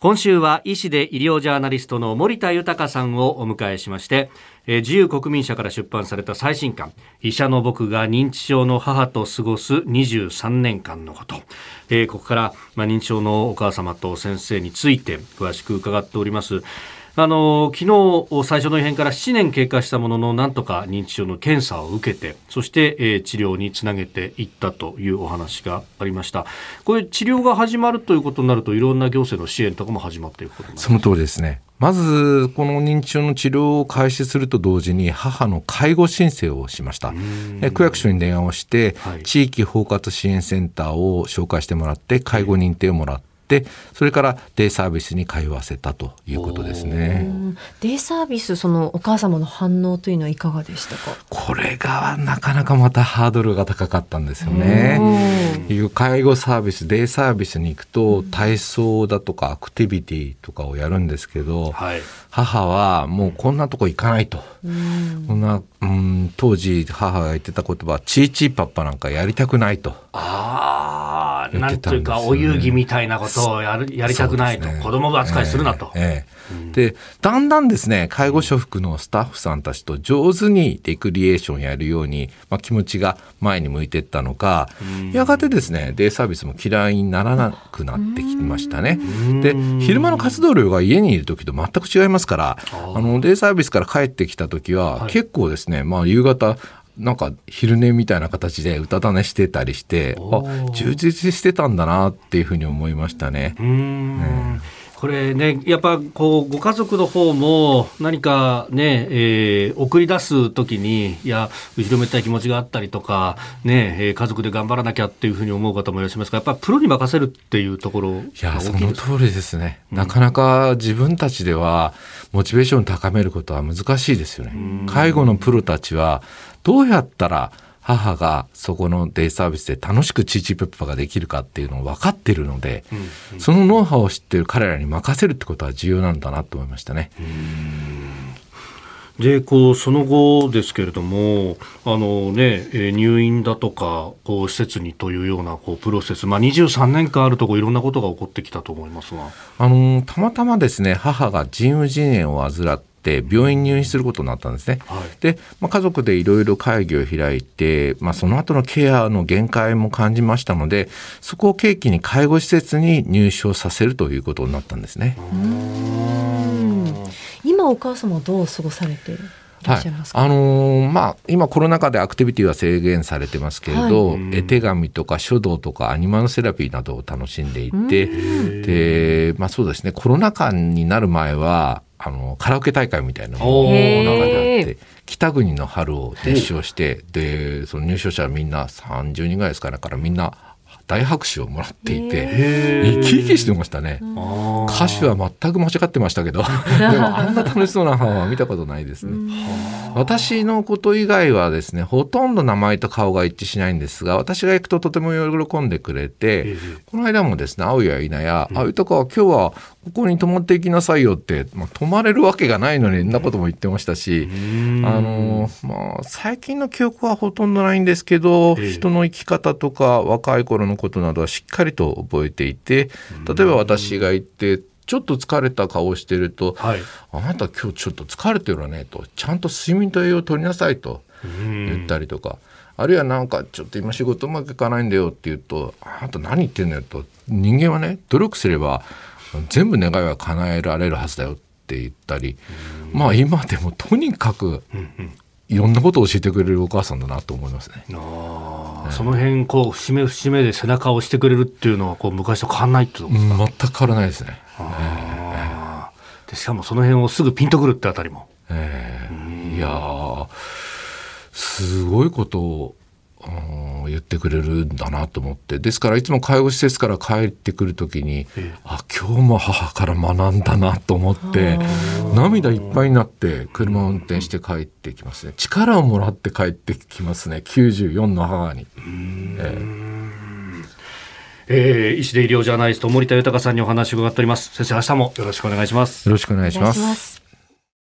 今週は医師で医療ジャーナリストの森田豊さんをお迎えしまして、えー、自由国民社から出版された最新刊医者の僕が認知症の母と過ごす23年間のこと、えー、ここから、まあ、認知症のお母様と先生について詳しく伺っております。あの昨日最初の異変から7年経過したもののなんとか認知症の検査を受けてそして、えー、治療につなげていったというお話がありました。これ治療が始まるということになるといろんな行政の支援とかも始まっていくことその通りですね。まずこの認知症の治療を開始すると同時に母の介護申請をしました。区役所に電話をして、はい、地域包括支援センターを紹介してもらって介護認定をもらってってそれからデイサービスに通わせたということですね。デイサービスそのお母様の反応というのはいかがでしたか？これがなかなかまたハードルが高かったんですよね。いう介護サービスデイサービスに行くと体操だとかアクティビティとかをやるんですけど、はい、母はもうこんなとこ行かないと。こんなうん当時母が言ってた言葉チーチーパッパなんかやりたくないと。ああ、なんていうか、お遊戯みたいなことをやるやりたくないと、ね、子供扱いするなと。えええ、で、だんだんですね、介護所服のスタッフさんたちと上手にレクリエーションやるように、まあ、気持ちが前に向いていったのか、やがてですね、デイサービスも嫌いにならなくなってきましたね。で、昼間の活動量が家にいる時と全く違いますから、あのデイサービスから帰ってきた時は、結構ですね、まあ、夕方なんか昼寝みたいな形で歌種してたりしてあ充実してたんだなっていうふうに思いましたね。うん、これね、やっぱこうご家族の方も何かね、えー、送り出すときに、いや、後ろめたい気持ちがあったりとか、ね、えー、家族で頑張らなきゃっていうふうに思う方もいらっしゃいますが、やっぱプロに任せるっていうところいや、その通りですね。なかなか自分たちでは、モチベーションを高めることは難しいですよね。介護のプロたちは、どうやったら母がそこのデイサービスで楽しくチーチーペッパができるかっていうのを分かっているので、うんうん、そのノウハウを知っている彼らに任せるってことは重要なんだなと思いましたね。でこうその後ですけれどもあの、ね、入院だとかこう施設にというようなこうプロセス、まあ、23年間あるとこいろんなことが起こってきたと思いますが。あのたまたまですね母が腎盂腎炎を患っって病院入院することになったんですね。はい、で、まあ、家族でいろいろ会議を開いて、まあ、その後のケアの限界も感じましたのでそこを契機に介護施設に入所させるということになったんですね。今お母様はどう過ごされてはい、あのー、まあ今コロナ禍でアクティビティは制限されてますけれど、はい、絵手紙とか書道とかアニマルセラピーなどを楽しんでいてでまあそうですね。コロナ禍になる前はあのカラオケ大会みたいなのが中であって北国の春を熱唱してでその入賞者みんな30人ぐらいですからからみんな大拍手をもらっていて生き生きしてましたね。歌手は全く間違ってましたけど。でもあんな楽しそうな母は見たことないですね。私のこと以外はですねほとんど名前と顔が一致しないんですが私が行くととても喜んでくれてこの間もですね会うや否や「あ豊川今日はここに泊まっていきなさいよって、まあ、泊まれるわけがないのにそんなことも言ってましたし、あのまあ、最近の記憶はほとんどないんですけど、人の生き方とか若い頃のことなどはしっかりと覚えていて例えば私が行ってちょっと疲れた顔をしてると、はい、あなた今日ちょっと疲れてるわねとちゃんと睡眠と栄養を取りなさいと言ったりとか。あるいはなんかちょっと今仕事うまくいかないんだよって言うと「あなた何言ってんのよ」と人間はね努力すれば全部願いは叶えられるはずだよって言ったり、まあ今でもとにかくいろんなことを教えてくれるお母さんだなと思いますね。あその辺こう節目節目で背中を押してくれるっていうのはこう昔と変わらないってことですか、全く変わらないですね。でしかもその辺をすぐピンとくるってあたりも。えー、いやすごいことを言ってくれるんだなと思って。ですからいつも介護施設から帰ってくる時に、えあ今日も母から学んだなと思って涙いっぱいになって車を運転して帰ってきますね。力をもらって帰ってきますね。94の母に。ええ。ー、医師で医療ジャーナリスト森田豊さんにお話を伺っております。先生明日もよろしくお願いします。よろしくお願いします